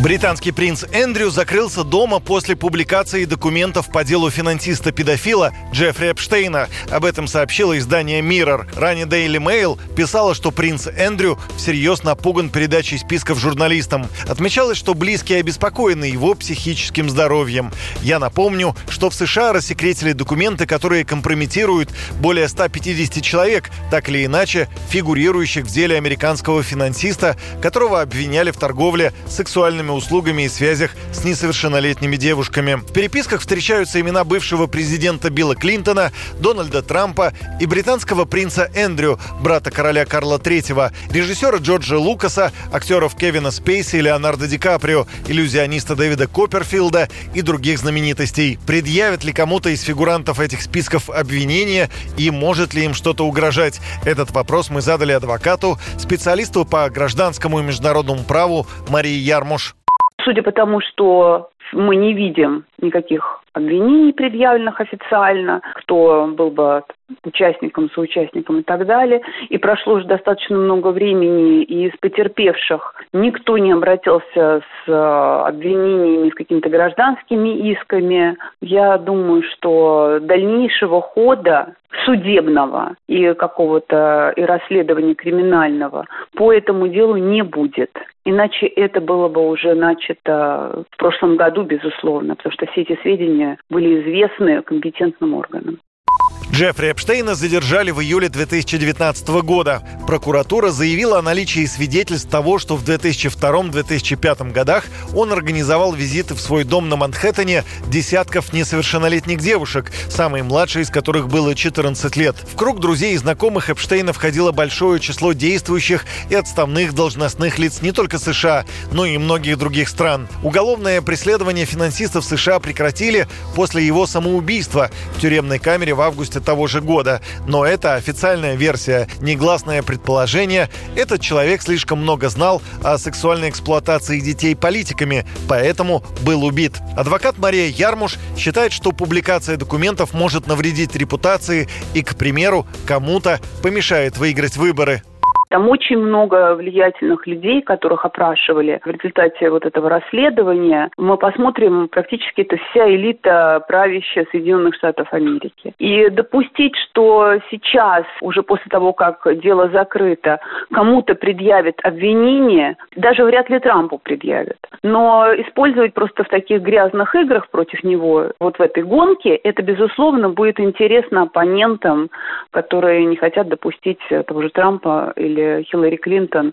Британский принц Эндрю закрылся дома после публикации документов по делу финансиста-педофила Джеффри Эпштейна. Об этом сообщило издание Mirror. Ранее Daily Mail писала, что принц Эндрю всерьез напуган передачей списков журналистам. Отмечалось, что близкие обеспокоены его психическим здоровьем. Я напомню, что в США рассекретили документы, которые компрометируют более 150 человек, так или иначе фигурирующих в деле американского финансиста, которого обвиняли в торговле сексуальными сексуальными услугами и связях с несовершеннолетними девушками. В переписках встречаются имена бывшего президента Билла Клинтона, Дональда Трампа и британского принца Эндрю, брата короля Карла III, режиссера Джорджа Лукаса, актеров Кевина Спейси и Леонардо Ди Каприо, иллюзиониста Дэвида Копперфилда и других знаменитостей. Предъявят ли кому-то из фигурантов этих списков обвинения и может ли им что-то угрожать? Этот вопрос мы задали адвокату, специалисту по гражданскому и международному праву Марии Ярмуш судя по тому, что мы не видим никаких обвинений, предъявленных официально, кто был бы участником, соучастником и так далее. И прошло уже достаточно много времени, и из потерпевших никто не обратился с э, обвинениями, с какими-то гражданскими исками. Я думаю, что дальнейшего хода судебного и какого-то и расследования криминального по этому делу не будет. Иначе это было бы уже начато в прошлом году, безусловно, потому что все эти сведения были известны компетентным органам. Джеффри Эпштейна задержали в июле 2019 года. Прокуратура заявила о наличии свидетельств того, что в 2002-2005 годах он организовал визиты в свой дом на Манхэттене десятков несовершеннолетних девушек, самой младшей из которых было 14 лет. В круг друзей и знакомых Эпштейна входило большое число действующих и отставных должностных лиц не только США, но и многих других стран. Уголовное преследование финансистов США прекратили после его самоубийства в тюремной камере в августе того же года. Но это официальная версия, негласное предположение. Этот человек слишком много знал о сексуальной эксплуатации детей политиками, поэтому был убит. Адвокат Мария Ярмуш считает, что публикация документов может навредить репутации и, к примеру, кому-то помешает выиграть выборы. Там очень много влиятельных людей, которых опрашивали в результате вот этого расследования. Мы посмотрим, практически это вся элита правящая Соединенных Штатов Америки. И допустить, что сейчас, уже после того, как дело закрыто, кому-то предъявят обвинение, даже вряд ли Трампу предъявят. Но использовать просто в таких грязных играх против него, вот в этой гонке, это, безусловно, будет интересно оппонентам, которые не хотят допустить того же Трампа или или Хиллари Клинтон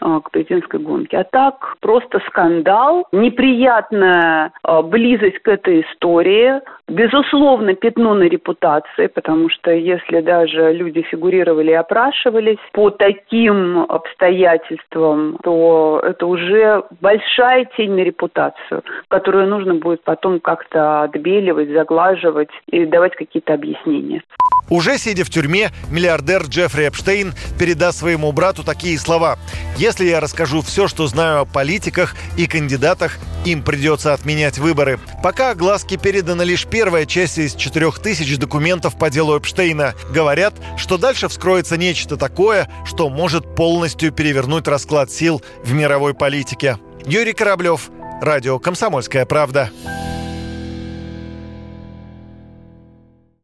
а, к президентской гонке. А так просто скандал, неприятная а, близость к этой истории, безусловно, пятно на репутации, потому что если даже люди фигурировали и опрашивались по таким обстоятельствам, то это уже большая тень на репутацию, которую нужно будет потом как-то отбеливать, заглаживать и давать какие-то объяснения. Уже сидя в тюрьме, миллиардер Джеффри Эпштейн передаст своему брату такие слова. «Если я расскажу все, что знаю о политиках и кандидатах, им придется отменять выборы». Пока глазки передана лишь первая часть из четырех тысяч документов по делу Эпштейна. Говорят, что дальше вскроется нечто такое, что может полностью перевернуть расклад сил в мировой политике. Юрий Кораблев, Радио «Комсомольская правда».